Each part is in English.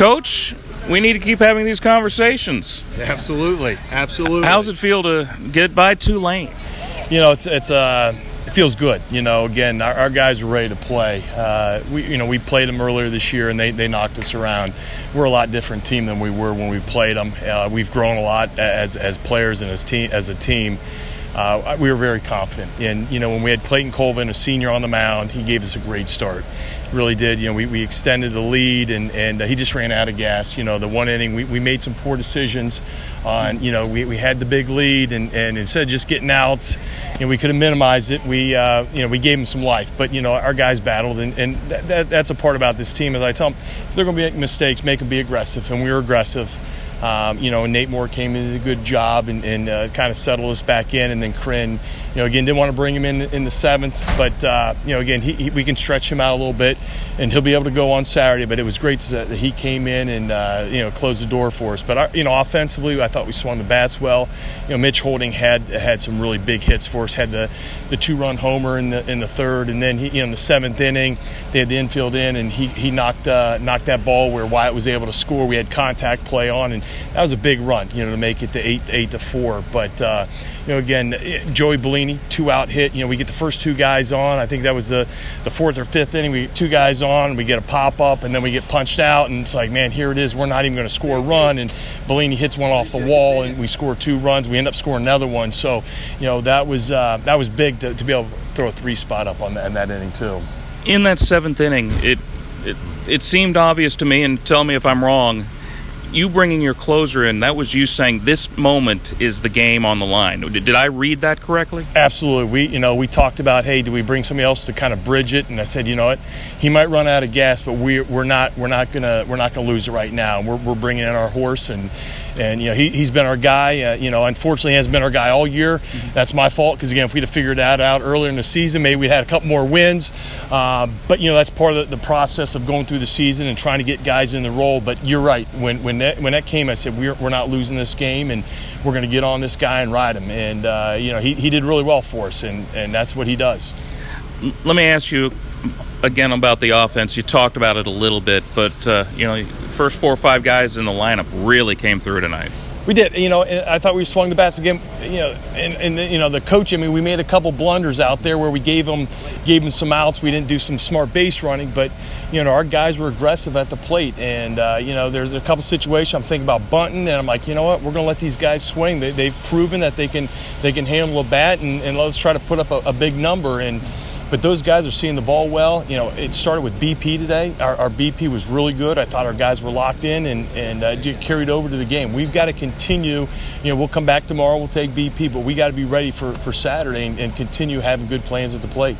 Coach, we need to keep having these conversations. Absolutely, absolutely. How's it feel to get by Tulane? You know, it's it's uh, it feels good. You know, again, our, our guys are ready to play. Uh, we you know we played them earlier this year and they, they knocked us around. We're a lot different team than we were when we played them. Uh, we've grown a lot as as players and as team as a team uh, we were very confident. And, you know, when we had Clayton Colvin, a senior on the mound, he gave us a great start. Really did. You know, we, we extended the lead and, and uh, he just ran out of gas. You know, the one inning, we, we made some poor decisions on, you know, we, we had the big lead and, and instead of just getting out, you know, we could have minimized it. We, uh, you know, we gave him some life. But, you know, our guys battled and, and that, that, that's a part about this team. As I tell them, if they're going to make mistakes, make them be aggressive. And we were aggressive. Um, you know, Nate Moore came in did a good job and, and uh, kind of settled us back in. And then Kryn, you know, again, didn't want to bring him in in the seventh, but uh, you know, again, he, he, we can stretch him out a little bit, and he'll be able to go on Saturday. But it was great that he came in and uh, you know closed the door for us. But our, you know, offensively, I thought we swung the bats well. You know, Mitch Holding had had some really big hits for us. Had the the two run homer in the in the third, and then he, you know in the seventh inning they had the infield in, and he he knocked uh, knocked that ball where Wyatt was able to score. We had contact play on and that was a big run, you know, to make it to eight eight to four. But uh, you know, again, Joey Bellini, two out hit. You know, we get the first two guys on. I think that was the the fourth or fifth inning. We get two guys on, we get a pop up, and then we get punched out, and it's like, man, here it is. We're not even going to score a run, and Bellini hits one off the wall, and we score two runs. We end up scoring another one. So, you know, that was uh, that was big to, to be able to throw a three spot up on that in that inning too. In that seventh inning, it it, it seemed obvious to me, and tell me if I'm wrong you bringing your closer in, that was you saying this moment is the game on the line. Did, did, I read that correctly? Absolutely. We, you know, we talked about, hey, do we bring somebody else to kind of bridge it? And I said, you know what, he might run out of gas, but we, we're not, we're not gonna, we're not gonna lose it right now. We're, we're bringing in our horse, and and you know, he, he's been our guy. Uh, you know, unfortunately, he hasn't been our guy all year. Mm-hmm. That's my fault because again, if we'd have figured that out earlier in the season, maybe we'd had a couple more wins. Uh, but you know, that's part of the, the process of going through the season and trying to get guys in the role. But you're right. When when that, when that came, I said we're, we're not losing this game, and we're going to get on this guy and ride him. And uh, you know, he, he did really well for us, and, and that's what he does. Let me ask you again about the offense. You talked about it a little bit, but uh, you know, first four or five guys in the lineup really came through tonight. We did. You know, I thought we swung the bats again. You know, and, and you know the coach. I mean, we made a couple blunders out there where we gave them gave them some outs. We didn't do some smart base running, but you know our guys were aggressive at the plate. And uh, you know, there's a couple situations I'm thinking about bunting, and I'm like, you know what, we're going to let these guys swing. They, have proven that they can they can handle a bat, and, and let's try to put up a, a big number. And but those guys are seeing the ball well. You know, it started with BP today. Our, our BP was really good. I thought our guys were locked in and, and uh, carried over to the game. We've got to continue. You know, we'll come back tomorrow, we'll take BP, but we got to be ready for, for Saturday and, and continue having good plans at the plate.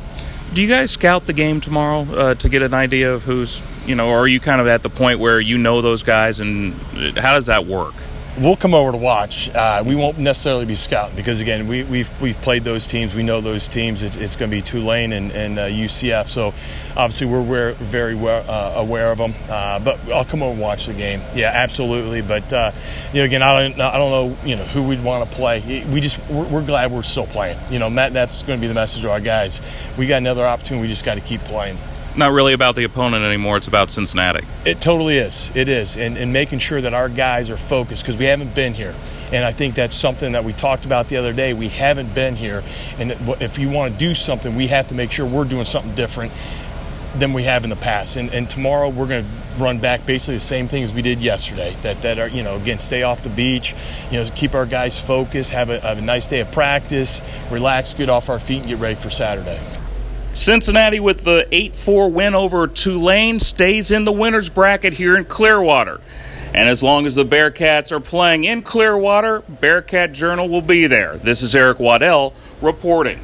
Do you guys scout the game tomorrow uh, to get an idea of who's, you know, or are you kind of at the point where you know those guys and how does that work? We'll come over to watch. Uh, we won't necessarily be scouting because again, we, have we've, we've played those teams. We know those teams. It's, it's going to be Tulane and, and uh, UCF. So obviously we're, we're very well, uh, aware of them. Uh, but I'll come over and watch the game. Yeah, absolutely. But uh, you know, again, I don't I don't know you know who we'd want to play. We just we're, we're, glad we're still playing. You know, Matt, that's going to be the message to our guys. We got another opportunity. We just got to keep playing not really about the opponent anymore. It's about Cincinnati. It totally is. It is. And, and making sure that our guys are focused because we haven't been here. And I think that's something that we talked about the other day. We haven't been here. And if you want to do something, we have to make sure we're doing something different than we have in the past. And, and tomorrow we're going to run back basically the same things we did yesterday. That that are you know again stay off the beach, you know keep our guys focused, have a, have a nice day of practice, relax, get off our feet, and get ready for Saturday. Cincinnati with the 8 4 win over Tulane stays in the winner's bracket here in Clearwater. And as long as the Bearcats are playing in Clearwater, Bearcat Journal will be there. This is Eric Waddell reporting.